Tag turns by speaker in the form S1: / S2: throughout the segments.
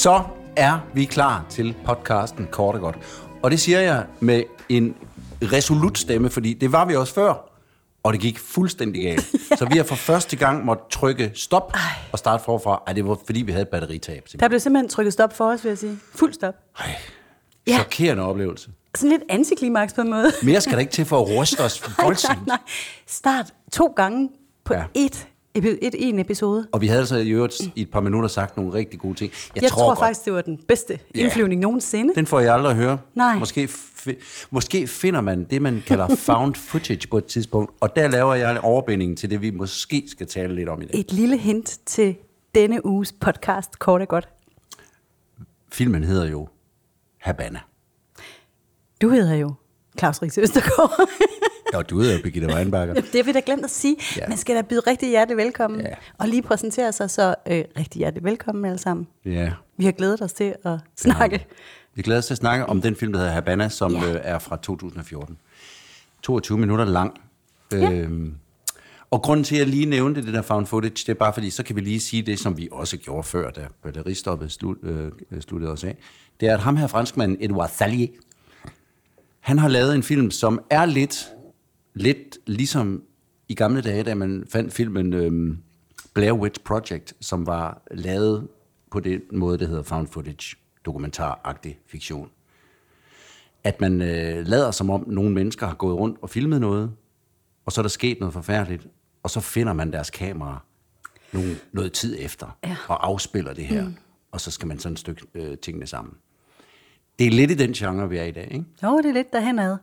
S1: Så er vi klar til podcasten Kort og Godt. Og det siger jeg med en resolut stemme, fordi det var vi også før, og det gik fuldstændig galt. ja. Så vi har for første gang måtte trykke stop Ej. og starte forfra. Ej, det var fordi, vi havde et batteritab. Simpelthen.
S2: Der blev simpelthen trykket stop for os, vil jeg sige. Fuld stop.
S1: Ej,
S2: Ja.
S1: chokerende oplevelse.
S2: Sådan lidt antiklimaks på en måde.
S1: Mere skal der ikke til for at ruste os
S2: nej,
S1: voldsomt.
S2: nej. Start to gange på
S1: Ja.
S2: ja. Et, en episode.
S1: Og vi havde altså i øvrigt i et par minutter sagt nogle rigtig gode ting.
S2: Jeg, jeg tror,
S1: godt,
S2: faktisk, det var den bedste indflyvning nogensinde.
S1: Den får jeg aldrig at høre.
S2: Nej.
S1: Måske, fi- måske finder man det, man kalder found footage på et tidspunkt, og der laver jeg en overbinding til det, vi måske skal tale lidt om i dag.
S2: Et lille hint til denne uges podcast, kort og godt.
S1: Filmen hedder jo Habana.
S2: Du hedder jo Claus Ries Østergaard.
S1: Og du hedder jo Birgitte Weinberger.
S2: det har vi da glemt at sige.
S1: Ja.
S2: Ja. Man skal da byde rigtig hjertelig velkommen.
S1: Ja.
S2: Og lige præsentere sig, så øh, rigtig hjertelig velkommen alle sammen.
S1: Ja.
S2: Vi har glædet os til at snakke.
S1: Vi glæder os til at snakke om den film, der hedder Habana, som
S2: Ja.
S1: øh, er fra 2014. 22 minutter lang.
S2: Ja.
S1: Øhm, og grunden til, at jeg lige nævnte det der found footage, det er bare fordi, så kan vi lige sige det, som vi også gjorde før, da batteristoppet slut, øh, sluttede os af. Det er, at ham her franskmanden, Edouard Salier, han har lavet en film, som er lidt, lidt ligesom i gamle dage, da man fandt filmen øhm, Blair Witch Project, som var lavet på den måde, det hedder found footage, dokumentaragtig fiktion. At man øh, lader som om nogle mennesker har gået rundt og filmet noget, og så er der sket noget forfærdeligt, og så finder man deres kamera nogle, noget tid efter,
S2: Ja.
S1: og afspiller det her, mm. og så skal man sådan et stykke øh, tingene sammen. Det er lidt i den genre, vi er i dag, ikke?
S2: Jo, det er lidt derhen ad.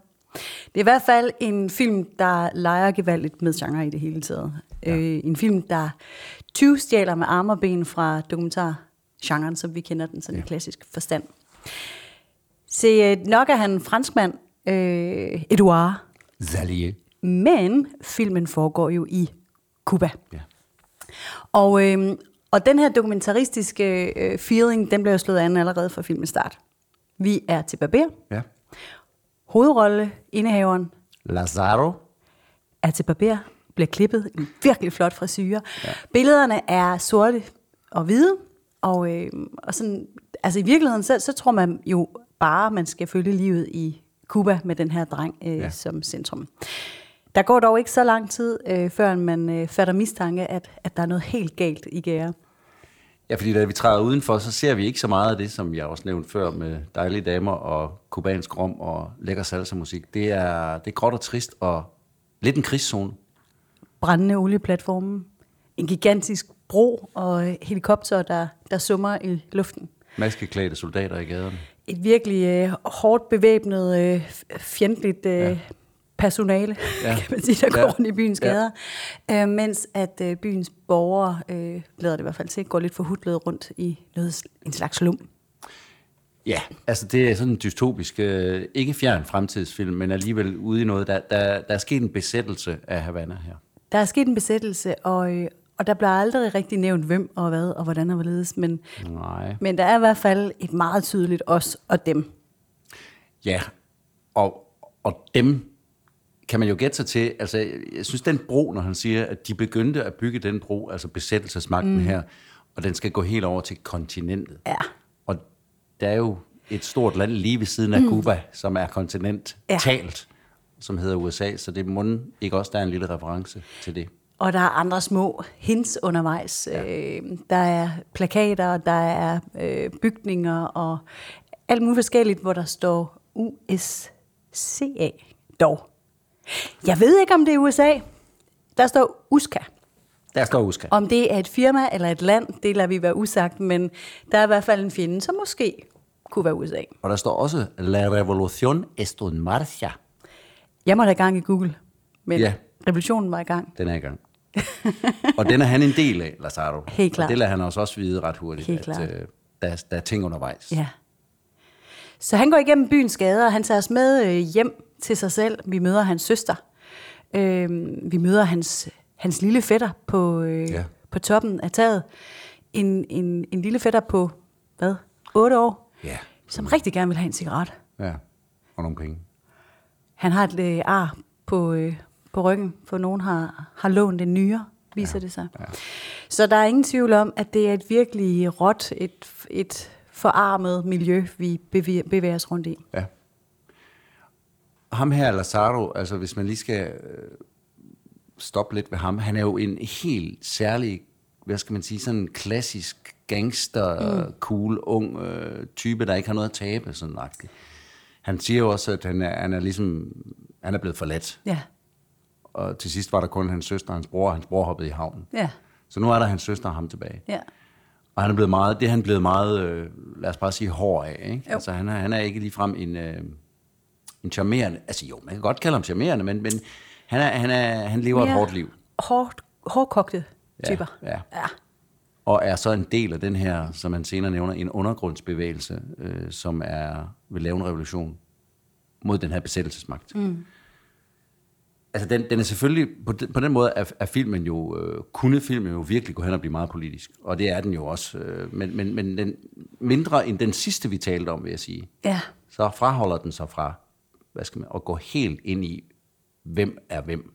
S2: Det er i hvert fald en film, der leger gevaldigt med genre i det hele taget. Ja. Øh, en film, der 20 stjæler med arme og ben fra dokumentargenren, som vi kender den sådan ja. i klassisk forstand. Se, øh, nok er han franskmand, øh, Edouard,
S1: Zalier.
S2: men filmen foregår jo i Cuba.
S1: Ja.
S2: Og, øh, og den her dokumentaristiske øh, feeling, den blev jo slået an allerede fra filmens start. Vi er til barber.
S1: ja.
S2: Hovedrolle, indehaveren,
S1: Lazaro.
S2: er til barber, bliver klippet, en virkelig flot frisyre. Ja. Billederne er sorte og hvide, og, øh, og sådan, altså i virkeligheden, så, så tror man jo bare, man skal følge livet i Cuba med den her dreng øh,
S1: ja.
S2: som centrum. Der går dog ikke så lang tid, øh, før man øh, fatter mistanke, at, at der er noget helt galt i gære.
S1: Ja, fordi da vi træder udenfor, så ser vi ikke så meget af det, som jeg også nævnte før, med dejlige damer og kubansk rom og lækker salsa-musik. Det er, det er gråt og trist og lidt en krigszone.
S2: Brændende olieplatformen, en gigantisk bro og helikopter, der, der summer i luften.
S1: Maskeklædte soldater i gaderne.
S2: et virkelig øh, hårdt bevæbnet, øh, fjendtligt øh,
S1: Ja.
S2: Ja. personale,
S1: Ja.
S2: ja. kan man sige, der går
S1: Ja.
S2: rundt i byens
S1: Ja.
S2: gader. Øh, mens at øh, byens borgere, øh, lader det i hvert fald til, går lidt forhudlet rundt i noget, en slags slum.
S1: Ja, altså det er sådan en dystopisk, øh, ikke fjern fremtidsfilm, men alligevel ude i noget. Der, der, der er sket en besættelse af Havana her.
S2: Der er sket en besættelse, og, øh, og der bliver aldrig rigtig nævnt, hvem og hvad og hvordan og hvorledes, men,
S1: Nej.
S2: men der er i hvert fald et meget tydeligt os og dem.
S1: Ja, og, og dem kan man jo gætte sig til, altså jeg synes den bro, når han siger, at de begyndte at bygge den bro, altså besættelsesmagten mm. her, og den skal gå helt over til kontinentet.
S2: Ja.
S1: Og der er jo et stort land lige ved siden af mm. Cuba, som er kontinentalt, som hedder USA, så det må ikke også, der er en lille reference til det.
S2: Og der er andre små hints undervejs. Ja. Øh, der er plakater, der er øh, bygninger og alt muligt forskelligt, hvor der står USCA dog. Jeg ved ikke, om det er USA. Der står USCA.
S1: Der står Uska.
S2: Om det er et firma eller et land, det lader vi være usagt, men der er i hvert fald en fjende, som måske kunne være USA.
S1: Og der står også, La revolución está en marcha.
S2: Jeg må da i gang i Google, men
S1: Ja.
S2: revolutionen var i gang.
S1: Den er i gang. og den er han en del af, Lazaro.
S2: Helt klart.
S1: Og det lader han os også vide ret hurtigt,
S2: Helt
S1: at øh, der, der er ting undervejs.
S2: Ja. Så han går igennem byens gader, og han tager os med øh, hjem til sig selv. Vi møder hans søster. Øh, vi møder hans, hans lille fætter på, øh,
S1: Ja.
S2: på toppen af taget. En, en, en lille fætter på, hvad, 8 år,
S1: Ja.
S2: som rigtig gerne vil have en cigaret.
S1: ja. Og nogle penge.
S2: Han har et øh, ar på, øh, på ryggen, for nogen har, har lånt en nyere, viser ja. det sig. Ja. Så der er ingen tvivl om, at det er et virkelig råt, et, et forarmet miljø, vi bevæger, bevæger os rundt i.
S1: Ja. Ham her, Lazaro, altså hvis man lige skal øh, stoppe lidt ved ham, han er jo en helt særlig, hvad skal man sige, sådan en klassisk gangster, mm. cool, ung øh, type, der ikke har noget at tabe, sådan agtigt. Han siger jo også, at han er, han er ligesom, han er blevet forladt.
S2: Ja,
S1: Og til sidst var der kun hans søster og hans bror, og hans bror hoppede i havnen.
S2: ja,
S1: Så nu er der hans søster og ham tilbage.
S2: ja.
S1: Og han er blevet meget, det er han blevet meget, øh, lad os bare sige, hård af. Ikke?
S2: Jo.
S1: Altså, han er, han er ikke ligefrem en, øh, en charmerende, altså jo, man kan godt kalde ham charmerende, men, men han, er, han, er, han lever et hårdt liv.
S2: Hårdt, hårdkogte typer.
S1: Ja, ja.
S2: ja.
S1: Og er så en del af den her, som man senere nævner, en undergrundsbevægelse, øh, som er vil lave en revolution mod den her besættelsesmagt. Mm. Altså, den, den er selvfølgelig, på den, på den måde er, er filmen jo, øh, kunne filmen jo virkelig gå hen og blive meget politisk. Og det er den jo også. Øh, men men, men den, mindre end den sidste, vi talte om, vil jeg sige.
S2: ja.
S1: Så fraholder den sig fra, hvad skal man, at gå helt ind i, hvem er hvem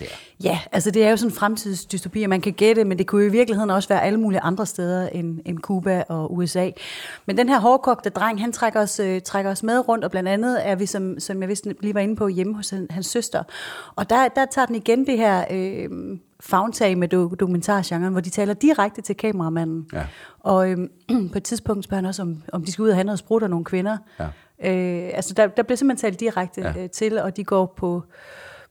S1: der.
S2: Ja, altså det er jo sådan en fremtidsdystopi, og man kan gætte, men det kunne jo i virkeligheden også være alle mulige andre steder end, end Cuba og USA. Men den her hårdkogte dreng, han trækker os, øh, trækker os med rundt, og blandt andet er vi, som, som jeg vidste lige var inde på, hjemme hos han- hans søster. Og der, der tager den igen det her øh, fagntag med do, dokumentargenren, hvor de taler direkte til kameramanden.
S1: Ja.
S2: Og øh, på et tidspunkt spørger han også, om, om de skal ud og have noget sprut af nogle kvinder.
S1: Ja.
S2: Øh, altså der, der bliver simpelthen talt direkte
S1: Ja.
S2: øh, til, og de går på,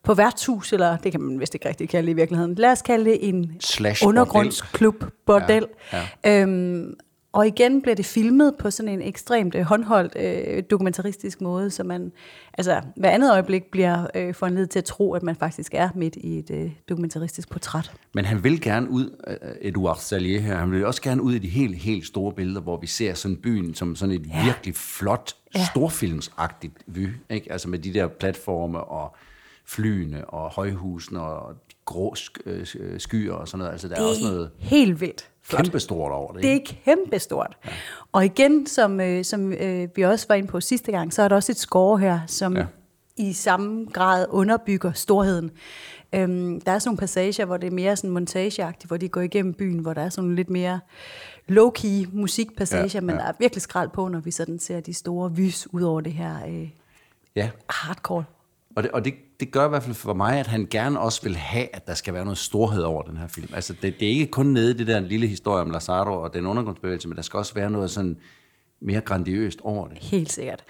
S2: på værtshus, eller det kan man vist ikke rigtig kalde det i virkeligheden. Lad os kalde det en
S1: Slash
S2: undergrundsklub, bordel.
S1: Ja,
S2: Ja, Øhm, og igen bliver det filmet på sådan en ekstremt øh, håndholdt øh, dokumentaristisk måde, så man altså hver andet øjeblik bliver øh, foranledet til at tro, at man faktisk er midt i et øh, dokumentaristisk portræt.
S1: Men han vil gerne ud, øh, Edouard Salier her, han vil også gerne ud i de helt, helt store billeder, hvor vi ser sådan byen som sådan et ja. Virkelig flot,
S2: Ja.
S1: storfilmsagtigt vy, ikke? Altså med de der platforme og flyene og højhusene og grå sk- øh, skyer og sådan noget. Altså der er også noget
S2: helt vildt
S1: kæmpestort over det.
S2: Det
S1: ikke?
S2: er kæmpestort. Ja. Og igen, som, øh, som øh, vi også var inde på sidste gang, så er der også et score her, som
S1: Ja.
S2: i samme grad underbygger storheden. Øhm, der er sådan nogle passager, hvor det er mere sådan montageagtigt, hvor de går igennem byen, hvor der er sådan lidt mere low-key musikpassager,
S1: Ja,
S2: ja, men der er virkelig skrald på, når vi sådan ser de store vys ud over det her øh,
S1: Ja,
S2: hardcore.
S1: Og, det, og det, det gør i hvert fald for mig, at han gerne også vil have, at der skal være noget storhed over den her film. Altså det, det er ikke kun nede i det der lille historie om Lazaro og den undergrundsbevægelse, men der skal også være noget sådan mere grandiøst over det.
S2: Helt sikkert.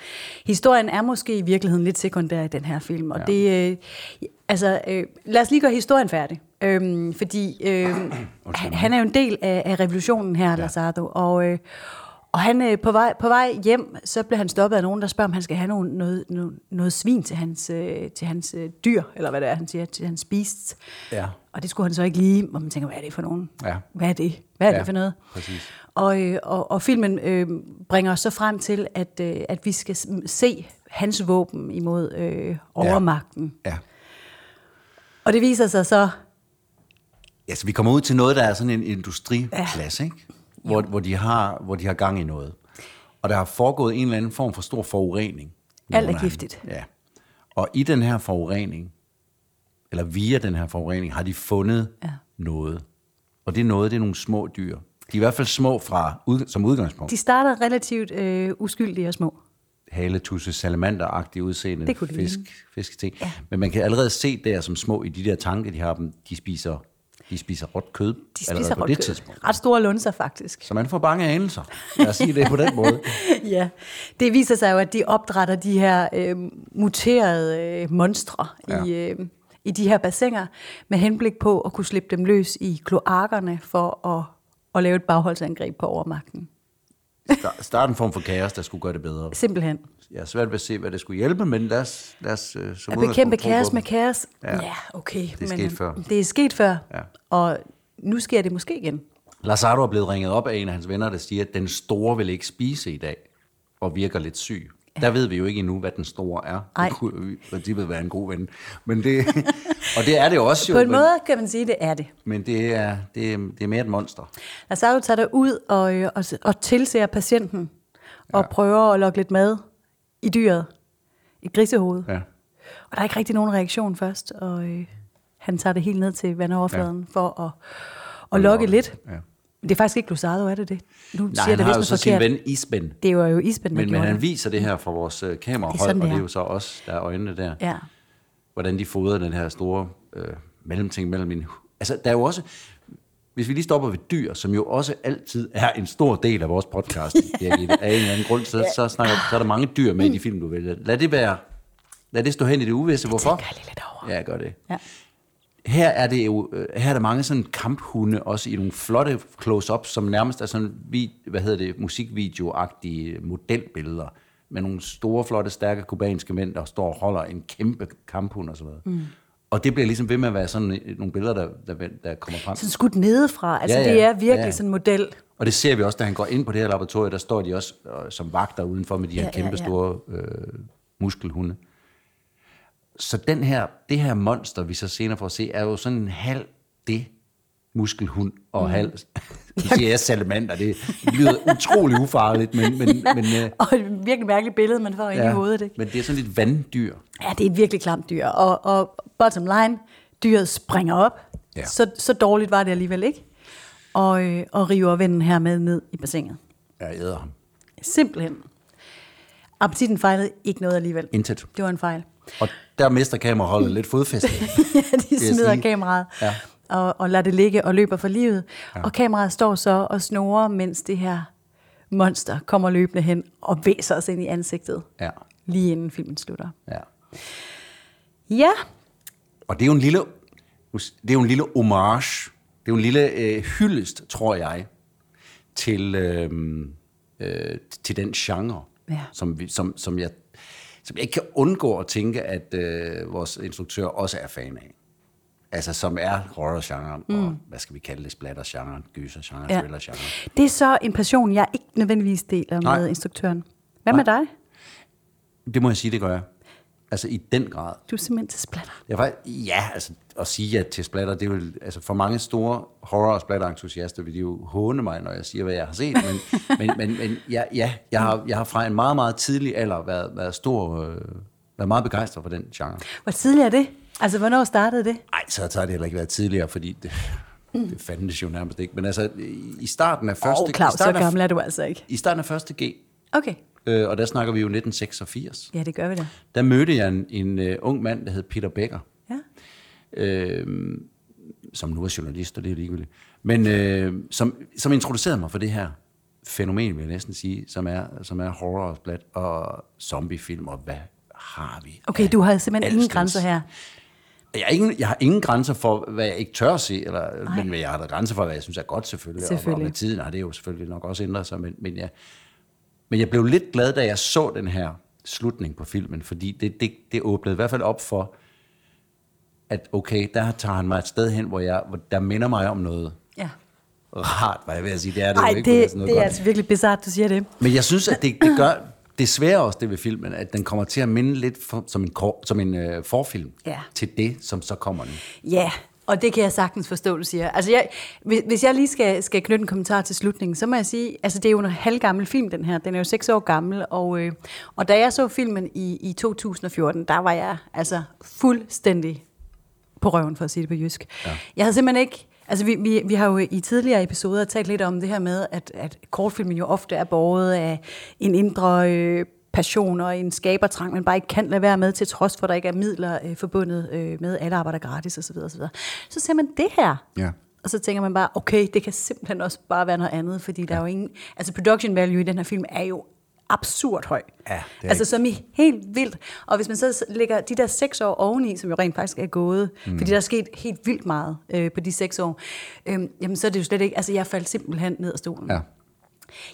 S2: Historien er måske i virkeligheden lidt sekundær i den her film, og ja. det, øh, altså, øh, lad os lige gøre historien færdig. Øhm, fordi øh, han, er jo en del af, af revolutionen her, ja. Lazardo, og, øh, og han øh, på, vej, på vej hjem, så bliver han stoppet af nogen, der spørger, om han skal have noget, noget, noget, noget svin til hans, øh, til hans øh, dyr, eller hvad det er, han siger, til hans beasts.
S1: Ja.
S2: Og det skulle han så ikke lige, hvor man tænker, hvad er det for nogen?
S1: Ja.
S2: Hvad er det? Hvad er
S1: Ja,
S2: det for noget?
S1: præcis.
S2: Og, øh, og, og filmen øh, bringer os så frem til, at, øh, at vi skal se hans våben imod øh, overmagten. Ja.
S1: Ja.
S2: Og det viser sig så,
S1: Ja, så vi kommer ud til noget, der er sådan en industriplads, ikke? Hvor, hvor, de har, hvor de har gang i noget. Og der har foregået en eller anden form for stor forurening.
S2: Alt er giftigt.
S1: Ja. Og i den her forurening, eller via den her forurening, har de fundet
S2: Ja.
S1: noget. Og det noget, det er nogle små dyr. De er i hvert fald små fra, ud, som udgangspunkt.
S2: de starter relativt øh, uskyldige og små.
S1: haletusse, salamander-agtige udseende
S2: Det kunne det
S1: fisk, fisketing. Ja. Men man kan allerede se der som små i de der tanke, de har dem, de spiser, de spiser råt kød
S2: De spiser
S1: på det
S2: kød.
S1: tidspunkt.
S2: Ret store lunser, faktisk.
S1: Så man får bange anelser. Lad os sige det på den måde.
S2: ja, det viser sig jo, at de opdrætter de her øh, muterede øh, monstre ja. i, øh, i de her bassiner, med henblik på at kunne slippe dem løs i kloakkerne for at, at lave et bagholdsangreb på overmagten.
S1: Sta- Start en form for kaos, der skulle gøre det bedre.
S2: Simpelthen.
S1: Jeg er svært ved at se, hvad det skulle hjælpe, men lad os, lad os øh, som
S2: At bekæmpe kaos med kaos?
S1: Ja.
S2: Ja, okay.
S1: Det er sket før.
S2: Det er sket før,
S1: Ja.
S2: og nu sker det måske igen.
S1: Lazaro er blevet ringet op af en af hans venner, der siger, at den store vil ikke spise i dag, og virker lidt syg. Der ved vi jo ikke endnu, hvad den store er.
S2: Ej.
S1: Det kunne i princippet være en god ven. Men det, og det er det også jo.
S2: På en
S1: men,
S2: måde kan man sige, det er det.
S1: Men det er, det, er, det er mere et monster.
S2: Lazaro tager dig ud og, øh, og, og tilser patienten, og
S1: Ja.
S2: prøver at lokke lidt mad i dyret, i grisehovedet.
S1: Ja.
S2: Og der er ikke rigtig nogen reaktion først, og øh, han tager det helt ned til vandoverfladen ja. for at, at lokke lidt.
S1: Ja.
S2: Men det er faktisk ikke Losado, er det det? Nu
S1: Nej,
S2: siger
S1: han
S2: det
S1: har jo så
S2: noget
S1: sin
S2: forkert.
S1: ven Isben.
S2: Det var jo Isben,
S1: Men, men han
S2: det.
S1: viser det her fra vores øh, kamerahold,
S2: sådan,
S1: og
S2: det
S1: det er jo så os, der er øjnene der.
S2: Ja.
S1: Hvordan de fodrer den her store øh, mellemting mellem min... Altså, der er jo også... Hvis vi lige stopper ved dyr, som jo også altid er en stor del af vores podcast, Birgit, af en eller anden grund, så, så, snakker, så er der mange dyr med i de film, du vælger. Lad det være... Lad det stå hen i det uvisse. Hvorfor?
S2: tænker jeg lige lidt over.
S1: Ja, gør det.
S2: Ja.
S1: Her er det jo, øh, her er der mange sådan kamphunde, også i nogle flotte close-ups, som nærmest er sådan, hvad hedder det, musikvideo-agtige modelbilleder, med nogle store, flotte, stærke kubanske mænd, der står og holder en kæmpe kamphund og sådan noget. Mm. Og det bliver ligesom ved med at være sådan øh, nogle billeder, der, der, der kommer frem.
S2: Sådan skudt nedefra. Altså,
S1: Ja,
S2: ja,
S1: ja.
S2: ja. det er virkelig
S1: Ja.
S2: ja. sådan en model.
S1: Og det ser vi også, da han går ind på det her laboratorium, der står de også øh, som vagter udenfor med de her
S2: Ja, ja,
S1: kæmpe
S2: ja.
S1: store øh, muskelhunde. Så den her, det her monster, vi så senere får at se, er jo sådan en halv det muskelhund og mm. halv, nu siger jeg salamander, det lyder utrolig ufarligt, men, men, men, øh,
S2: Og et virkelig mærkeligt billede, man får ind i hovedet. Ikke?
S1: men det er sådan lidt vanddyr.
S2: Ja, det er et virkelig klamt dyr. Og, og bottom line, dyret springer op.
S1: Ja.
S2: Ja. Så, så dårligt var det alligevel ikke. Og, øh, og river vennen her med ned i bassinet.
S1: Jeg æder ham.
S2: Simpelthen. Appetitten fejlede ikke noget alligevel.
S1: Intet.
S2: Det var en fejl.
S1: Og der mister kameraholdet lidt fodfæste.
S2: ja, de smider kameraet
S1: Ja.
S2: og, og lader det ligge og løber for livet. Ja. Og kameraet står så og snorer, mens det her monster kommer løbende hen og væser os ind i ansigtet,
S1: Ja,
S2: lige inden filmen slutter.
S1: ja.
S2: Ja,
S1: Og det er jo en lille, det er jo en lille homage, det er jo en lille øh, hyldest, tror jeg, til, øh, øh, til den genre,
S2: Ja.
S1: som, vi, som, som, jeg, som jeg ikke kan undgå at tænke, at øh, vores instruktør også er fan af. Altså, som er horror-genren, mm. og hvad skal vi kalde det, splatter-genren, gyser-genren,
S2: Ja.
S1: thriller-genren.
S2: det er så en passion, jeg ikke nødvendigvis deler
S1: Nej.
S2: med instruktøren. Hvad med dig?
S1: Det må jeg sige, det gør jeg. Altså, i den grad.
S2: Du er simpelthen til splatter.
S1: Jeg var, ja, altså at sige ja til splatter, det er jo, altså for mange store horror- og splatter-entusiaster vil de jo håne mig, når jeg siger, hvad jeg har set, men, men, men, men ja, ja jeg, har, jeg har fra en meget, meget tidlig alder været, været stor, øh, været meget begejstret for den genre.
S2: Hvor tidligt er det? Altså, hvornår startede det?
S1: Nej, så, så har det heller ikke været tidligere, fordi det, det fandtes jo nærmest ikke. Men altså, i- starten af første...
S2: Åh, oh, Claus, så gammel er du altså ikke.
S1: I starten af første G,
S2: Okay,
S1: øh, og der snakker vi jo 1986,
S2: ja, det gør vi da.
S1: der mødte jeg en, en uh, ung mand, der hed Peter Becker,
S2: Ja.
S1: øh, som nu er journalist, og det er ligegyldigt, men øh, som, som introducerede mig for det her fænomen, vil jeg næsten sige, som er, som er horror og splat og zombiefilm, og hvad har vi?
S2: Okay, du har simpelthen ingen grænser her.
S1: Jeg har, ingen, jeg har ingen grænser for, hvad jeg ikke tør at se, eller, men jeg har da grænser for, hvad jeg synes er godt selvfølgelig. Og, og
S2: Selvfølgelig.
S1: med tiden har det jo selvfølgelig nok også ændret sig, men, men, jeg, men jeg blev lidt glad, da jeg så den her slutning på filmen, fordi det, det, det åbnede i hvert fald op for, at okay, der tager han mig et sted hen, hvor, jeg, hvor der minder mig om noget
S2: Ja.
S1: rart, hvad jeg vil sige. Det er det
S2: Nej,
S1: jo ikke,
S2: det,
S1: noget
S2: det er
S1: godt.
S2: altså virkelig bizart, du siger det.
S1: Men jeg synes, at det, det gør desværre også det ved filmen, at den kommer til at minde lidt for, som en, kor, som en øh, forfilm
S2: Ja.
S1: til det, som så kommer nu.
S2: Ja, og det kan jeg sagtens forstå, du siger. Altså, jeg, hvis, hvis jeg lige skal, skal knytte en kommentar til slutningen, så må jeg sige, altså det er jo en halvgammel film, den her. Den er jo seks år gammel, og, øh, og da jeg så filmen i, i 2014, der var jeg altså fuldstændig på røven, for at sige det på jysk. Ja. Jeg havde simpelthen ikke... Altså, vi, vi, vi har jo i tidligere episoder talt lidt om det her med, at, at kortfilmen jo ofte er båret af en indre øh, passion og en skabertrang, man bare ikke kan lade være med, til trods for, at der ikke er midler øh, forbundet øh, med, alle arbejder gratis osv. osv. Så ser man det her,
S1: Ja.
S2: og så tænker man bare, okay, det kan simpelthen også bare være noget andet, fordi ja. der er jo ingen... Altså, production value i den her film er jo absurd høj.
S1: Ja, det
S2: altså, som i helt vildt. Og hvis man så lægger de der seks år oveni, som jo rent faktisk er gået, mm. fordi der er sket helt vildt meget øh, på de seks år, øh, jamen så er det jo slet ikke... Altså, jeg faldt simpelthen ned af stolen.
S1: Ja.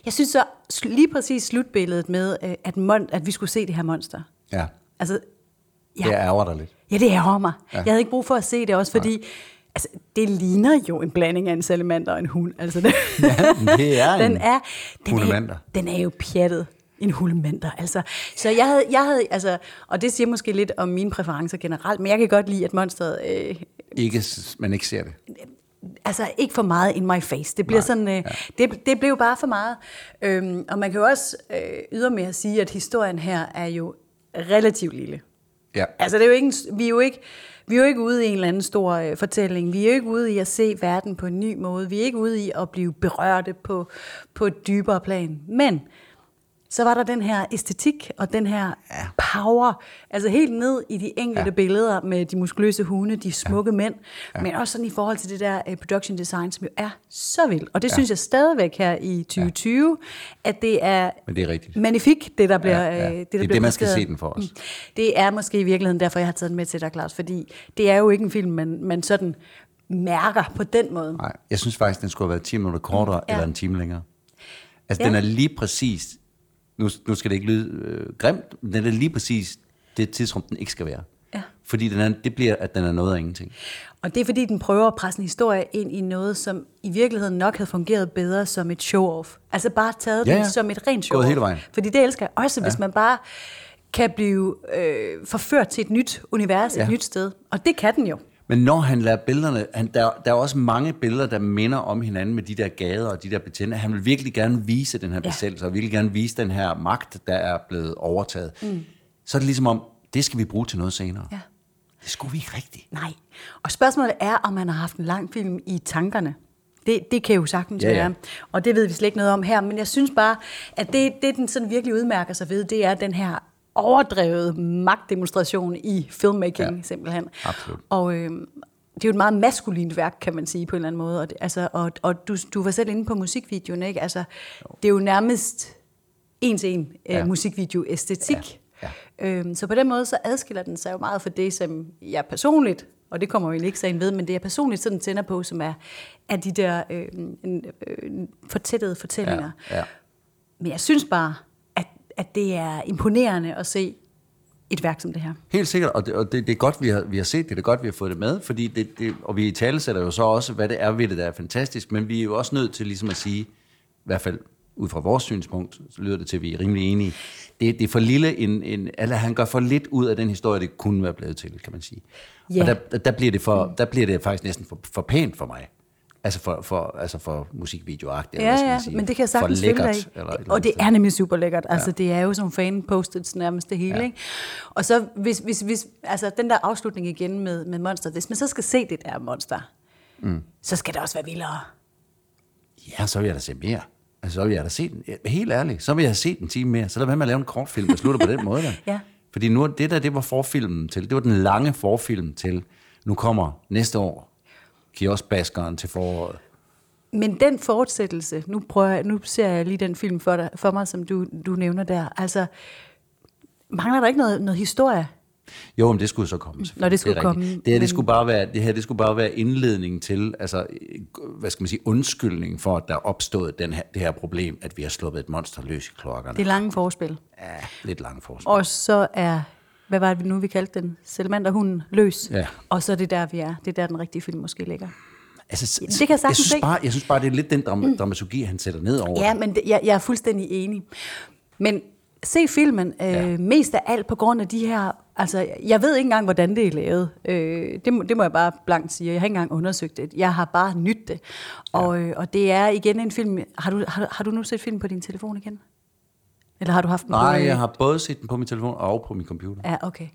S2: Jeg synes så lige præcis slutbilledet med, øh, at, mon- at vi skulle se det her monster.
S1: Ja,
S2: Altså,
S1: det ærger dig lidt.
S2: Ja, det ærger mig. Ja. Jeg havde ikke brug for at se det også, fordi altså, det ligner jo en blanding af en salamander og en hund. Altså, det,
S1: Ja, det er
S2: den
S1: en
S2: er, den
S1: hulemander.
S2: er, den er jo pjattet. En hulemander, altså. Så jeg havde, jeg havde, altså, og det siger måske lidt om mine præferencer generelt, men jeg kan godt lide, at monsteret, øh,
S1: Ikke, man ikke ser det.
S2: Altså ikke for meget in my face. Det bliver
S1: Nej,
S2: sådan, øh, det, det blev bare for meget. Øhm, og man kan jo også øh, ydermere sige, at historien her er jo relativt lille.
S1: Ja.
S2: Altså, det er jo ikke, en- vi, er jo ikke, vi er jo ikke ude i en eller anden stor øh, fortælling. Vi er jo ikke ude i at se verden på en ny måde. Vi er ikke ude i at blive berørte på, på et dybere plan. Men så var der den her æstetik og den her ja. power, altså helt ned i de enkelte ja. Billeder med de muskuløse hunde, de smukke ja. mænd, ja. men også sådan i forhold til det der uh, production design, som jo er så vildt. Og det ja. synes jeg stadigvæk her i 2020, ja. at det er
S1: Men det er rigtigt.
S2: magnifik, det der bliver
S1: Ja, ja.
S2: øh, det, der
S1: Det er
S2: bliver
S1: det, man skal se den for os.
S2: Mm. Det er måske i virkeligheden derfor, jeg har taget den med til dig, Claus, fordi det er jo ikke en film, man, man sådan mærker på den måde.
S1: Nej, jeg synes faktisk, den skulle have været 10 minutter kortere
S2: Ja.
S1: eller en time længere. Altså,
S2: ja.
S1: den er lige præcis, nu, nu skal det ikke lyde øh, grimt, men den er lige præcis det tidsrum, den ikke skal være.
S2: Ja.
S1: Fordi den er, det bliver, at den er noget af ingenting.
S2: Og det er fordi, den prøver at presse en historie ind i noget, som i virkeligheden nok havde fungeret bedre som et show-off. Altså bare taget
S1: Ja, ja.
S2: som et rent
S1: Gået
S2: show-off.
S1: hele vejen.
S2: Fordi det elsker jeg også, ja. hvis man bare kan blive øh, forført til et nyt univers.
S1: Ja.
S2: et nyt sted. Og det kan den jo.
S1: Men når han lader billederne, han, der, der er også mange billeder, der minder om hinanden med de der gader og de der betjente. Han vil virkelig gerne vise den her
S2: Ja.
S1: besættelse, og virkelig gerne vise den her magt, der er blevet overtaget. Mm. Så er det ligesom om, det skal vi bruge til noget senere.
S2: Ja.
S1: Det skulle vi ikke rigtigt.
S2: Nej. Og spørgsmålet er, om man har haft en lang film i tankerne. Det, det kan jo sagtens
S1: Ja,
S2: ja,
S1: ja.
S2: være. Og det ved vi slet ikke noget om her. Men jeg synes bare, at det, det den sådan virkelig udmærker sig ved, det er den her overdrevet magtdemonstration i filmmaking, ja.
S1: Ja.
S2: simpelthen.
S1: Absolut.
S2: Og øh, det er jo et meget maskulint værk, kan man sige på en eller anden måde. Og, det, altså, og, og du, du var selv inde på musikvideoen, ikke? Altså, det er jo nærmest en til en ja.
S1: Ja.
S2: musikvideo-æstetik.
S1: Ja.
S2: Øhm, så på den måde, så adskiller den sig jo meget fra det, som jeg personligt, og det kommer jo egentlig ikke sagen ved, men det er personligt sådan tænder på, som er, er de der øh, øh, fortættede fortællinger.
S1: Ja, ja.
S2: Men jeg synes bare, at det er imponerende at se et værk som det her.
S1: Helt sikkert, og det, og det, det er godt, vi har, vi har set det, det er godt, vi har fået det med, fordi det, det, og vi i tale sætter jo så også, hvad det er ved det, der er fantastisk, men vi er jo også nødt til ligesom at sige, i hvert fald ud fra vores synspunkt, så lyder det til, at vi er rimelig enige, det, det er for lille, en, en, eller han gør for lidt ud af den historie, det kunne være blevet til, kan man sige.
S2: Ja.
S1: Og der, der, bliver det for, der bliver det faktisk næsten for, for pænt for mig. Altså for, for, altså for musikvideoagtigt, eller
S2: Ja,
S1: hvad skal
S2: ja,
S1: man sige.
S2: men det kan jeg
S1: For
S2: sagtens dig
S1: lækkert, eller eller
S2: Og det
S1: sted.
S2: er nemlig super lækkert. Altså, det er jo som fan posted nærmest det hele. Ja. Ikke? Og så hvis, hvis, hvis, altså den der afslutning igen med, med Monster, hvis man så skal se det der Monster, mm. så skal det også være vildere.
S1: Ja, så vil jeg da se mere. Altså, så vil jeg da se den. Helt ærligt, så vil jeg have set en time mere. Så lad være med at lave en kortfilm, der slutter på den måde. Da.
S2: Ja.
S1: Fordi nu, det der, det var forfilmen til. Det var den lange forfilm til. Nu kommer næste år kioskbaskeren til foråret.
S2: Men den fortsættelse, nu, prøver nu ser jeg lige den film for, dig, for mig, som du, du nævner der. Altså, mangler der ikke noget, noget historie?
S1: Jo, men det skulle så komme.
S2: Når det skulle
S1: rigtigt.
S2: komme,
S1: Det her, det skulle bare være, det her, det skulle bare være indledning til, altså, hvad skal man sige, undskyldning for, at der er opstået den her, det her problem, at vi har sluppet et monster løs i klokkerne.
S2: Det er lange forspil.
S1: Ja, lidt lang forskel.
S2: Og så er, hvad var det nu, vi kaldte den? Salamanderhunden løs.
S1: Ja.
S2: Og så er det der, vi er. Det er der, den rigtige film måske ligger.
S1: Altså,
S2: det kan jeg sagtens
S1: synes bare, jeg synes bare, det er lidt den dram- dramaturgi, han sætter ned over.
S2: Ja, men det, jeg, jeg er fuldstændig enig. Men se filmen øh, ja.
S1: Ja.
S2: mest af alt på grund af de her... Altså, jeg ved ikke engang, hvordan det er lavet. Øh, det, må, det må jeg bare blankt sige. Jeg har ikke engang undersøgt det. Jeg har bare nydt det. Og, øh, og det er igen en film... Har du, har, har du nu set film på din telefon igen? Eller har du haft den
S1: Nej, jeg har både set den på min telefon og på min computer.
S2: Ja, okay.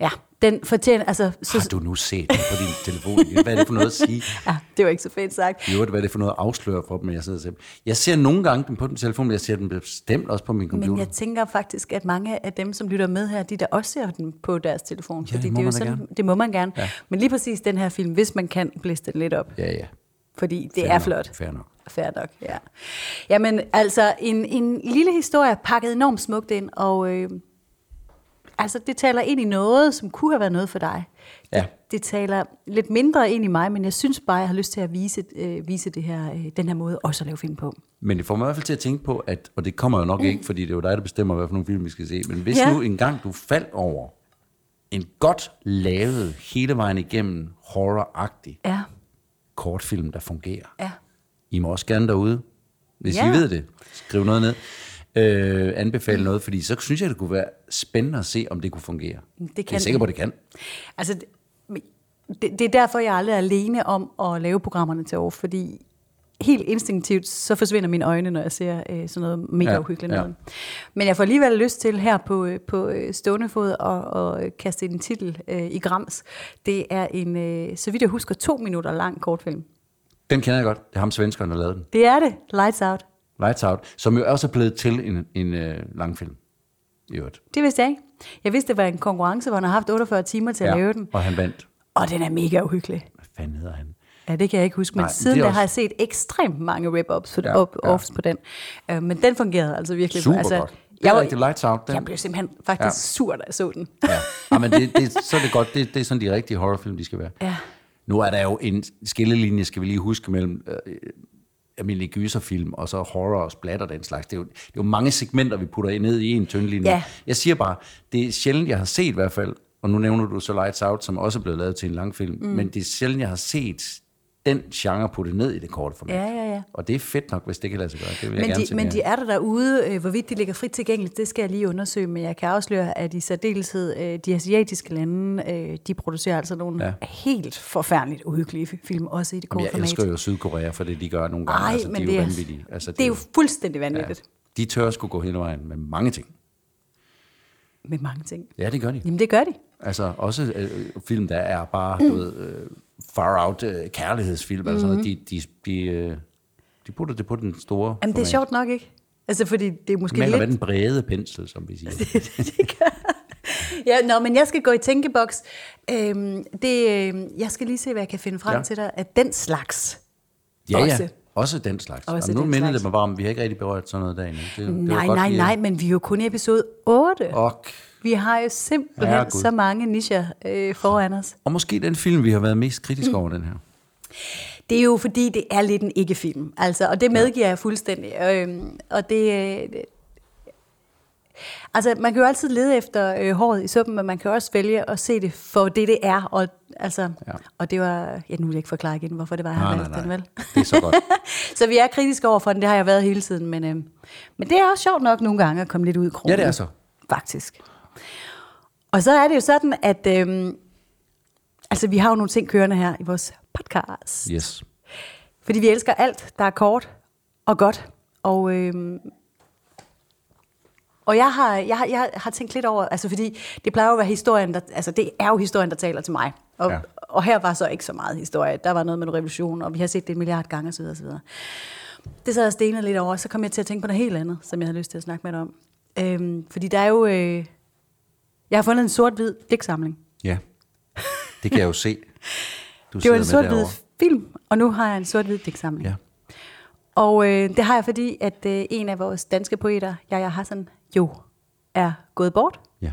S2: Ja, den fortjener... Altså, så,
S1: Har du nu set den på din telefon? Hvad er det for noget at sige?
S2: Ja, det var ikke så fedt sagt.
S1: Jo, hvad er det for noget at afsløre for dem, jeg sidder ser? Jeg ser nogle gange den på din telefon, men jeg ser den bestemt også på min computer.
S2: Men jeg tænker faktisk, at mange af dem, som lytter med her, de der også ser den på deres telefon.
S1: Ja, det må
S2: er jo sådan,
S1: gerne.
S2: det må man gerne.
S1: Ja.
S2: Men lige præcis den her film, hvis man kan blæse den lidt op,
S1: Ja, ja.
S2: fordi det
S1: Fair
S2: er
S1: nok,
S2: flot.
S1: fair nok.
S2: Fair nok, ja. Jamen, altså, en, en lille historie pakket enormt smukt ind, og øh, altså, det taler ind i noget, som kunne have været noget for dig.
S1: Ja.
S2: Det, det taler lidt mindre ind i mig, men jeg synes bare, jeg har lyst til at vise, øh, vise det her, øh, den her måde også at lave film på.
S1: Men det får mig i hvert fald til at tænke på, at, og det kommer jo nok ikke, fordi det er jo dig, der bestemmer, hvad for nogle film vi skal se, men hvis
S2: ja.
S1: nu engang du faldt over en godt lavet, hele vejen igennem, horror-agtig
S2: Ja,
S1: kortfilm, der fungerer,
S2: ja.
S1: I må også gerne derude, hvis
S2: Ja.
S1: I ved det. Skriv noget ned. Øh, anbefale noget, fordi så synes jeg, det kunne være spændende at se, om det kunne fungere.
S2: Det
S1: jeg
S2: kan
S1: er sikker på, det kan.
S2: Altså, det, det, er derfor, jeg aldrig er alene om at lave programmerne til år, fordi helt instinktivt, så forsvinder mine øjne, når jeg ser øh, sådan noget mega
S1: Ja,
S2: uhyggeligt
S1: ja.
S2: noget. Men jeg får alligevel lyst til her på, øh, på øh, stående fod og, og kaste en titel øh, i grams. Det er en, øh, så vidt jeg husker, to minutter lang kortfilm.
S1: Den kender jeg godt. Det er ham svenskeren, der lavede den.
S2: Det er det. Lights Out.
S1: Lights Out, som jo også er blevet til en, en øh, langfilm. I øvrigt.
S2: Det vidste jeg ikke. Jeg vidste, det var en konkurrence, hvor han har haft 48 timer til at lave den.
S1: Og han vandt.
S2: Og den er mega uhyggelig.
S1: Hvad fanden hedder han?
S2: Ja, det kan jeg ikke huske, men
S1: Nej,
S2: siden
S1: er
S2: der
S1: også-
S2: har jeg set ekstremt mange på,
S1: Ja,
S2: ja, op,
S1: ja.
S2: på den. Uh, men den fungerede altså virkelig.
S1: Super
S2: altså,
S1: godt. Det er
S2: Jeg, var,
S1: Lights Out. Den,
S2: jeg blev simpelthen faktisk
S1: Ja.
S2: ja. sur, da jeg så den.
S1: Ja, ja men det, det, så er det godt. Det, det er sådan, de rigtige horrorfilm, de skal være.
S2: Ja.
S1: Nu er der jo en skillelinje, skal vi lige huske, mellem øh, almindelige gyserfilm og så horror og splatter den slags. Det er, jo, det er jo mange segmenter, vi putter ned i en tynd linje.
S2: Ja.
S1: Jeg siger bare, det er sjældent, jeg har set i hvert fald, og nu nævner du så Lights Out, som også er blevet lavet til en langfilm, mm. men det er sjældent, jeg har set den genre puttet ned i det korte format.
S2: Ja, ja, ja.
S1: Og det er fedt nok, hvis det kan lade sig gøre. Det vil jeg
S2: Men
S1: gerne
S2: de, men
S1: mere
S2: de er der derude. Øh, Hvorvidt de ligger frit tilgængeligt, det skal jeg lige undersøge. Men jeg kan afsløre, at i særdeleshed øh, de asiatiske lande, øh, de producerer altså nogle
S1: Ja.
S2: helt forfærdeligt uhyggelige film, også i det korte
S1: jeg
S2: format.
S1: elsker jo Sydkorea for det, de gør nogle gange.
S2: Ej,
S1: altså,
S2: men
S1: de er
S2: det
S1: jo
S2: er,
S1: vanvittige. Altså,
S2: det er jo fuldstændig vanvittigt.
S1: Ja, de tør skulle gå hele vejen med mange ting.
S2: Med mange ting.
S1: Ja, det gør de.
S2: Jamen, det gør de.
S1: Altså også øh, film, der er bare du ved, øh, far out øh, kærlighedsfilm. Mm-hmm. Altså, de, de, de, øh, de putter det på den store
S2: Jamen, det er sjovt nok, ikke? Altså, fordi det er måske
S1: Maler
S2: lidt...
S1: den brede pensel, som vi siger.
S2: Ja, nå, men jeg skal gå i tænkeboks. Øhm, det, øhm, jeg skal lige se, hvad jeg kan finde frem
S1: Ja.
S2: til dig. At den slags.
S1: ja, ja.
S2: Også.
S1: Den slags.
S2: Også
S1: Også nu mindede
S2: slags.
S1: det mig bare om, vi har ikke rigtig berørt sådan noget dagen. Det, det
S2: Nej,
S1: godt
S2: nej,
S1: lige-
S2: nej, men vi er jo kun i episode 8.
S1: Og,
S2: Vi har jo simpelthen
S1: Herregud.
S2: så mange nischer øh, foran os.
S1: og måske den film, vi har været mest kritiske over, den her.
S2: Det er jo fordi, det er lidt en ikke-film. Altså, og det medgiver jeg fuldstændig. Øhm, og det, øh, det... Altså, man kan jo altid lede efter øh, håret i suppen, men man kan også vælge at se det for det, det er. Og, altså,
S1: Ja.
S2: og det var... Ja, nu vil jeg ikke forklare igen, hvorfor det var,
S1: Nej,
S2: har
S1: nej,
S2: valgt den,
S1: nej.
S2: vel?
S1: Det er så godt.
S2: så vi er kritiske over for den, det har jeg været hele tiden. Men, øh, men det er også sjovt nok nogle gange at komme lidt ud i krogen.
S1: Ja, det er så.
S2: Faktisk. Og så er det jo sådan, at... Øh, altså, vi har jo nogle ting kørende her i vores podcast.
S1: Yes.
S2: Fordi vi elsker alt, der er kort og godt. Og, øhm, og jeg, har, jeg, har, jeg har tænkt lidt over, altså fordi det plejer jo at være historien, der, altså det er jo historien, der taler til mig. Og,
S1: Ja.
S2: og her var så ikke så meget historie. Der var noget med en revolution, og vi har set det en milliard gange osv. osv. Det sad jeg stenet lidt over, så kom jeg til at tænke på noget helt andet, som jeg havde lyst til at snakke med dig om. Øhm, fordi der er jo... Øh, jeg har fundet en sort-hvid digtsamling.
S1: Ja. Det kan jeg jo se. Du
S2: Det var en sort-hvid film, og nu har jeg en sort-hvid digtsamling.
S1: Ja.
S2: Og øh, det har jeg, fordi at øh, en af vores danske poeter, Jaja Hassan, jo er gået bort
S1: Ja.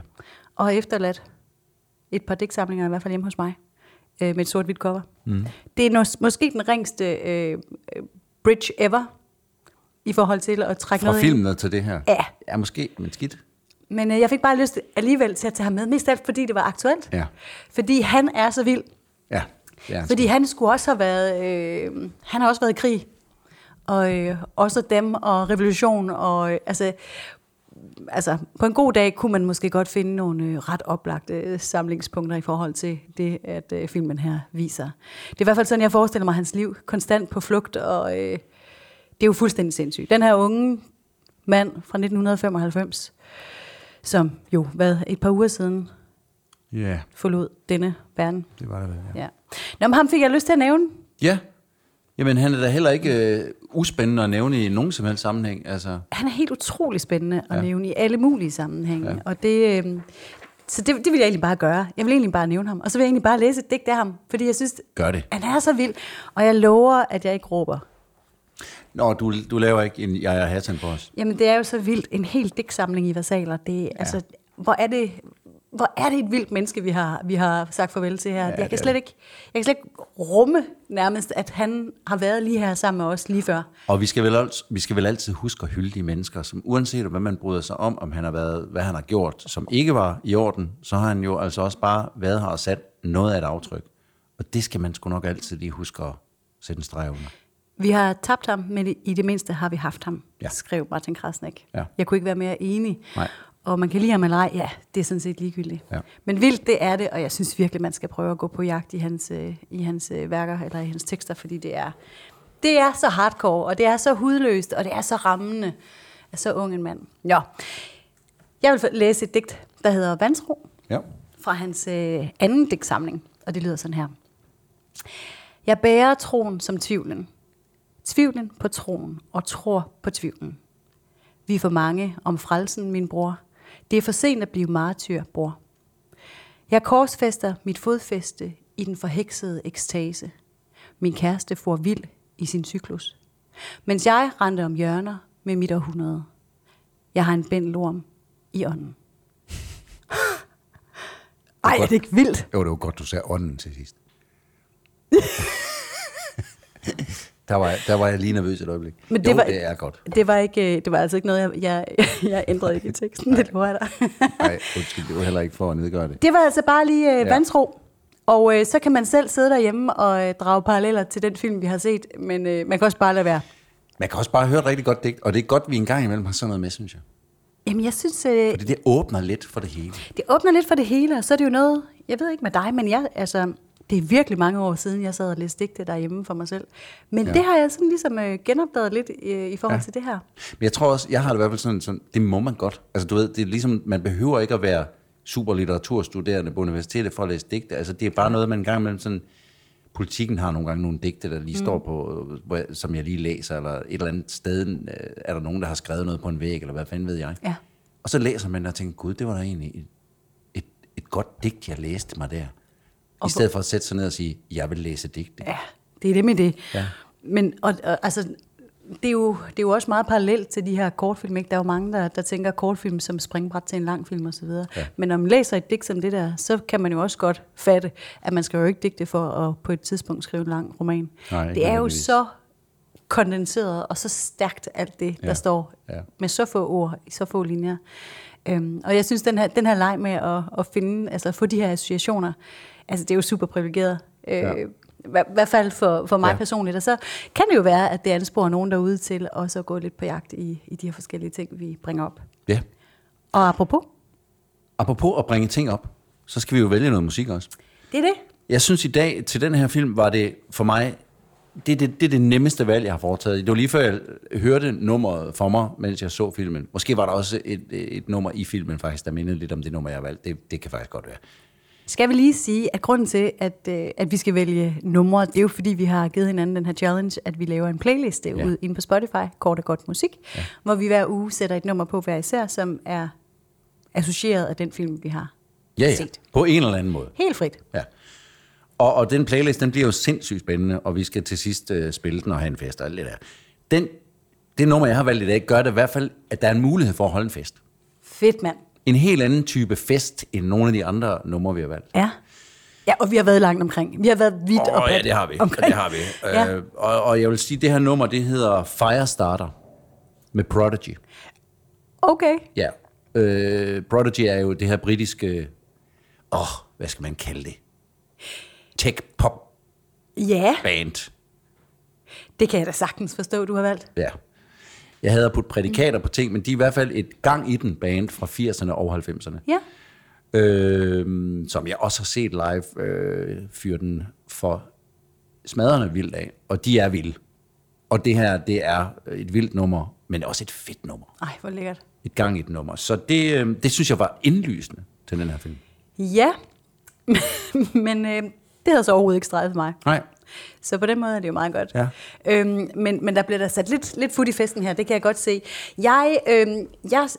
S2: og har efterladt et par digtsamlinger, i hvert fald hjemme hos mig, øh, med et sort-hvidt cover. Mm. Det er nos- måske den ringste øh, bridge ever, i forhold til at trække
S1: Fra
S2: noget ind.
S1: filmen til det her.
S2: Ja.
S1: Ja, måske, men skidt.
S2: Men øh, jeg fik bare lyst alligevel til at tage ham med, mest af alt fordi det var aktuelt.
S1: Ja.
S2: Fordi han er så vild.
S1: Ja. han
S2: Fordi han skulle også have været, øh, han har også været i krig. Og øh, også dem og revolution. Og øh, altså, altså, på en god dag kunne man måske godt finde nogle øh, ret oplagte øh, samlingspunkter i forhold til det, at øh, filmen her viser. Det er i hvert fald sådan, jeg forestiller mig hans liv. Konstant på flugt, og øh, det er jo fuldstændig sindssygt. Den her unge mand fra 1995, som jo hvad, et par uger siden
S1: Ja,
S2: forlod denne verden.
S1: det var det ja.
S2: Ja. Nå, men ham fik jeg lyst til at nævne.
S1: Ja. Jamen, han er da heller ikke øh, uspændende at nævne i nogen som helst sammenhæng. Altså,
S2: Han er helt utrolig spændende at
S1: Ja.
S2: nævne i alle mulige sammenhænge.
S1: Ja.
S2: Og det, øh, så det, det vil jeg egentlig bare gøre. Jeg vil egentlig bare nævne ham. Og så vil jeg egentlig bare læse et digt af ham. Fordi jeg synes,
S1: gør det.
S2: han er så vild. Og jeg lover, at jeg ikke råber.
S1: Nå, du, du laver ikke en jeg er Hattan på os.
S2: Jamen, det er jo så vildt. En hel digtsamling i versaler. Det, ja. altså, hvor er det... Hvor er det et vildt menneske, vi har, vi har sagt farvel til her.
S1: Ja,
S2: jeg, kan slet ikke, jeg kan slet ikke rumme nærmest, at han har været lige her sammen med os lige før.
S1: Og vi skal, vel også, vi skal vel altid huske at hylde de mennesker, som uanset hvad man bryder sig om, om han har været, hvad han har gjort, som ikke var i orden, så har han jo altså også bare været her og sat noget af et aftryk. Og det skal man sgu nok altid lige huske at sætte en streg under.
S2: Vi har tabt ham, men i- det mindste har vi haft ham,
S1: ja.
S2: skrev Martin Krasnik.
S1: Ja.
S2: Jeg kunne ikke være mere enig.
S1: Nej.
S2: Og man kan lide ham eller ej, ja, det er sådan set ligegyldigt.
S1: Ja.
S2: Men vildt, det er det, og jeg synes virkelig, man skal prøve at gå på jagt i hans, øh, i hans øh, værker, eller i hans tekster, fordi det er, det er så hardcore, og det er så hudløst, og det er så rammende af så ung en mand. Ja. Jeg vil læse et digt, der hedder Vandsro,
S1: Ja.
S2: fra hans øh, anden digtsamling, og det lyder sådan her. Jeg bærer troen som tvivlen. Tvivlen på troen, og tror på tvivlen. Vi er for mange om frelsen, min bror. Det er for sent at blive martyr, bror. Jeg korsfester mit fodfæste i den forheksede ekstase. Min kæreste får vild i sin cyklus. Mens jeg rendte om hjørner med mit århundrede. Jeg har en bændelorm i ånden. Ej, er det ikke vildt?
S1: Jo, det var godt, du sagde ånden til sidst. der, var, der var jeg lige nervøs et øjeblik.
S2: Men det
S1: jo,
S2: var-
S1: det er godt.
S2: Det var, ikke, øh, det var altså ikke noget, jeg, jeg, jeg ændrede ikke i teksten. Det lover jeg dig.
S1: Nej, undskyld, det var heller ikke for at nedgøre det.
S2: Det var altså bare lige øh,
S1: Ja.
S2: vandsro. Og øh, så kan man selv sidde derhjemme og øh, drage paralleller til den film, vi har set. Men øh, man kan også bare lade være.
S1: Man kan også bare høre et rigtig godt digt, og det er godt, vi en gang imellem har sådan noget med, synes jeg.
S2: Jamen, jeg synes, øh,
S1: Fordi det åbner lidt for det hele.
S2: det åbner lidt for det hele, og så er det jo noget, jeg ved ikke med dig, men jeg, altså, det er virkelig mange år siden, jeg sad og læste digte derhjemme for mig selv. Men ja. Det har jeg sådan ligesom øh, genopdaget lidt øh, i forhold ja. Til det her.
S1: Men jeg tror også, jeg har det i hvert fald sådan, sådan, det må man godt. Altså du ved, det er ligesom, man behøver ikke at være superlitteraturstuderende på universitetet for at læse digte. Altså det er bare noget, man en gang imellem sådan, politikken har nogle gange nogle digte, der lige mm. står på, hvor jeg, som jeg lige læser, eller et eller andet sted øh, er der nogen, der har skrevet noget på en væg, eller hvad fanden ved jeg.
S2: Ja.
S1: Og så læser man og tænker, gud, det var da egentlig et, et, et godt digt, jeg læste mig der. I stedet for at sætte sig ned og sige, jeg vil læse digte.
S2: Ja, det er det med det.
S1: Ja.
S2: Men og, og, altså, det er, jo, det er jo også meget parallelt til de her kortfilm. Ikke? Der er jo mange, der, der tænker kortfilm som springbræt til en lang film osv. Ja. Men når man læser et digt som det der, så kan man jo også godt fatte, at man skal jo ikke digte for at på et tidspunkt skrive en lang roman.
S1: Nej,
S2: det er jo så kondenseret og så stærkt alt det, der
S1: Ja.
S2: står
S1: Ja.
S2: med så få ord, i så få linjer. Øhm, og jeg synes, den her, den her leg med at, at finde, altså få de her associationer, altså det er jo super privilegeret. Øh,
S1: Ja.
S2: I hver- hvert fald for, for mig ja. Personligt. Og så kan det jo være, at det ansporer nogen derude til også at gå lidt på jagt i, i de her forskellige ting, vi bringer op.
S1: Ja.
S2: Og apropos,
S1: Apropos at bringe ting op, så skal vi jo vælge noget musik også.
S2: det er det.
S1: Jeg synes i dag, til den her film, var det for mig, det er det, det, er det nemmeste valg, jeg har foretaget. Det var lige før, jeg hørte nummeret for mig, mens jeg så filmen. Måske var der også et, et nummer i filmen faktisk, der mindede lidt om det nummer, jeg har valgt. Det, det kan faktisk godt være.
S2: Skal vi lige sige, at grunden til, at, øh, at vi skal vælge numre, det er jo fordi, vi har givet hinanden den her challenge, at vi laver en playliste ja. Ud inde på Spotify, kort og godt musik, ja. hvor vi hver uge sætter et nummer på hver især, som er associeret af den film, vi har
S1: Ja, ja.
S2: set.
S1: På en eller anden måde.
S2: Helt frit.
S1: Ja. Og, og den playlist, den bliver jo sindssygt spændende, og vi skal til sidst uh, spille den og have en fest og alt det der. Den, det nummer, jeg har valgt i dag, gør det i hvert fald, at der er en mulighed for at holde en fest.
S2: Fedt, mand.
S1: En helt anden type fest, end nogle af de andre numre, vi har valgt.
S2: Ja. Ja, og vi har været langt omkring. Vi har været vidt og
S1: Åh, ja,
S2: bredt
S1: det har vi.
S2: Omkring.
S1: Det har vi.
S2: Ja.
S1: Øh, og, og jeg vil sige, det her nummer, det hedder Firestarter med Prodigy.
S2: Okay.
S1: Ja. Øh, Prodigy er jo det her britiske, åh, hvad skal man kalde det? Tech-pop
S2: Ja,
S1: band.
S2: det kan jeg da sagtens forstå, du har valgt.
S1: Ja. Jeg havde puttet prædikater på ting, men de er i hvert fald et gang i den band fra 80'erne og 90'erne.
S2: Ja.
S1: øh, som jeg også har set live øh, fyre den for smadrende vildt af. Og de er vilde. Og det her, det er et vildt nummer, men også et fedt nummer.
S2: Ej, hvor lækkert.
S1: Et gang i et nummer. Så det, øh, det synes jeg var indlysende til den her film.
S2: Ja, men øh, det havde så overhovedet ikke streget for mig.
S1: Nej.
S2: Så på den måde er det jo meget godt.
S1: Ja.
S2: Øhm, men, men der bliver der sat lidt, lidt fod i festen her, det kan jeg godt se. Jeg, øhm, jeg,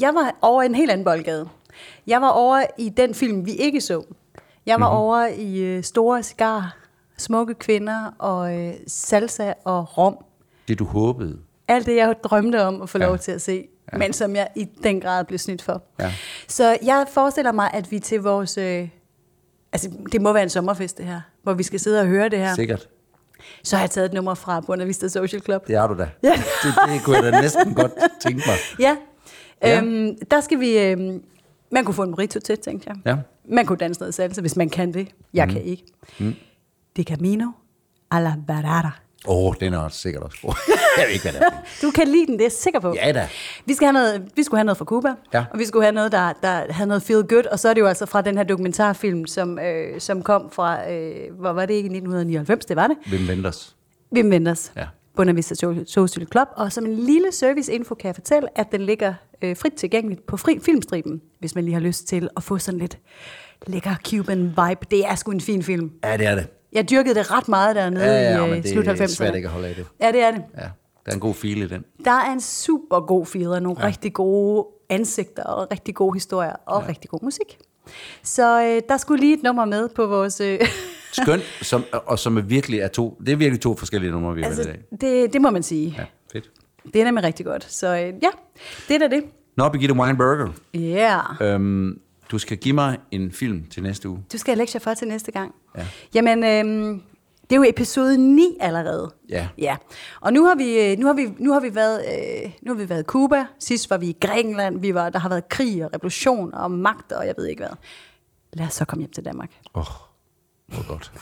S2: jeg var over i en helt anden boldgade. Jeg var over i den film, vi ikke så. Jeg var mm-hmm. over i øh, Store Cigar, Smukke Kvinder og øh, Salsa og Rom.
S1: Det du håbede.
S2: Alt det, jeg drømte om at få
S1: Ja.
S2: lov til at se, ja. men som jeg i den grad blev snydt for.
S1: Ja.
S2: Så jeg forestiller mig, at vi til vores... Øh, altså, det må være en sommerfest, det her, hvor vi skal sidde og høre det her.
S1: Sikkert.
S2: Så har jeg taget et nummer fra Buena Vista Social Club.
S1: Det er du da.
S2: Ja.
S1: Det, det kunne jeg da næsten godt tænke mig.
S2: Ja.
S1: Ja.
S2: Øhm, der skal vi... Øhm, man kunne få en burrito til, tænkte jeg.
S1: Ja.
S2: Man kunne danse noget salsa, hvis man kan det. Jeg mm. kan ikke. Mm. Det Camino a la Barara.
S1: Åh, oh, den er sikkert også god. jeg ved ikke, hvad det er.
S2: Du kan lide den, det er jeg sikker på.
S1: Ja da.
S2: Vi, skal have noget, vi skulle have noget fra Cuba,
S1: Ja.
S2: og vi skulle have noget, der, der havde noget feel good, og så er det jo altså fra den her dokumentarfilm, som, øh, som kom fra, øh, hvor var det ikke, 1999, det var det?
S1: Hvem venters?
S2: Wim Wenders.
S1: Ja.
S2: Buena Vista Social Club. Og som en lille serviceinfo kan jeg fortælle, at den ligger øh, frit tilgængeligt på fri filmstriben, hvis man lige har lyst til at få sådan lidt lækker Cuban vibe. Det er sgu en fin film.
S1: Ja, det er det.
S2: Jeg dyrkede det ret meget dernede
S1: Ja, ja,
S2: i
S1: men
S2: øh,
S1: det
S2: slut
S1: er
S2: 90'erne.
S1: svært ikke at holde af det.
S2: Ja, det er det.
S1: Ja, der er en god feel i den.
S2: Der er en super god feel og nogle ja. rigtig gode ansigter og rigtig gode historier og ja. rigtig god musik. Så øh, der skulle lige et nummer med på vores... Øh,
S1: Skønt, som, og som er virkelig er to, det er virkelig to forskellige numre, vi har
S2: altså,
S1: i dag.
S2: det, det må man sige.
S1: Ja, fedt.
S2: Det er nemlig rigtig godt. Så øh, ja, det er da det.
S1: Nå, Birgitte Weinberger,
S2: Ja. Yeah.
S1: øhm, du skal give mig en film til næste uge.
S2: Du skal have lektier for til næste gang.
S1: Ja.
S2: Jamen, øhm, det er jo episode 9 allerede.
S1: Ja.
S2: Ja. Og nu har vi øh, nu har vi nu har vi været øh, nu har vi været Cuba. Sidst var vi i Grækenland. Vi var der har været krig og revolution og magt og jeg ved ikke hvad. Lad os så komme hjem til Danmark.
S1: Åh, oh, hvor godt.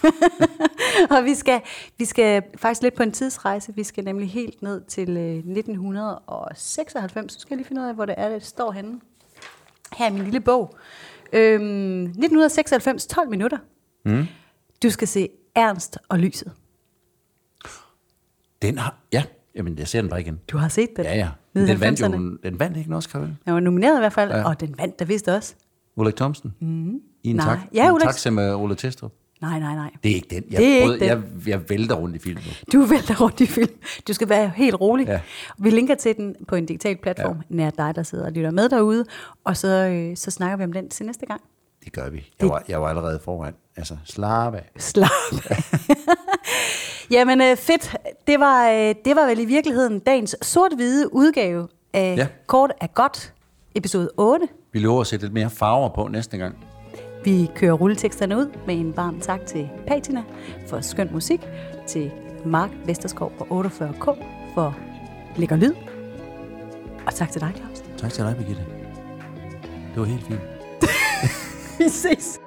S2: og vi skal, vi skal faktisk lidt på en tidsrejse. Vi skal nemlig helt ned til øh, 1996. Så skal jeg lige finde ud af, hvor det er, det står henne. Her er min lille bog. Øhm, 1996, 12 minutter. Mm. Du skal se Ernst og lyset.
S1: Den har, ja, jamen jeg ser den bare igen.
S2: Du har set den?
S1: Ja, ja.
S2: I
S1: Den vandt, jo,
S2: 90'erne.
S1: den vandt ikke en Oscar, vel?
S2: Den var nomineret i hvert fald,
S1: Ja.
S2: ja. og den vandt der vist også.
S1: Ulrik Thomsen? Mm. I en,
S2: Nej.
S1: tak,
S2: Ja,
S1: en
S2: Ulrik-
S1: taxa med Ole Testrup.
S2: Nej, nej, nej.
S1: Det er ikke den. Jeg,
S2: Det er ikke
S1: prøvede-
S2: den.
S1: Jeg, jeg vælter rundt i filmen.
S2: Du vælter rundt i film. Du skal være helt rolig.
S1: Ja.
S2: Vi linker til den på en digital platform, ja. nær dig, der sidder og lytter med derude. Og så, øh, så snakker vi om den til næste gang.
S1: Det gør vi. Jeg var, jeg var allerede foran. Altså, slap af.
S2: Slap af. Jamen øh, fedt. Det var, øh, det var vel i virkeligheden dagens sort-hvide udgave af ja. Kort er godt, episode 8.
S1: Vi lover at sætte lidt mere farver på næste gang.
S2: Vi kører rulleteksterne ud med en varm tak til Patina for skøn musik, til Mark Vesterskov og 48K for lækker lyd. Og tak til dig, Claus.
S1: Tak til dig, Birgitte. Det var helt fint.
S2: Vi ses.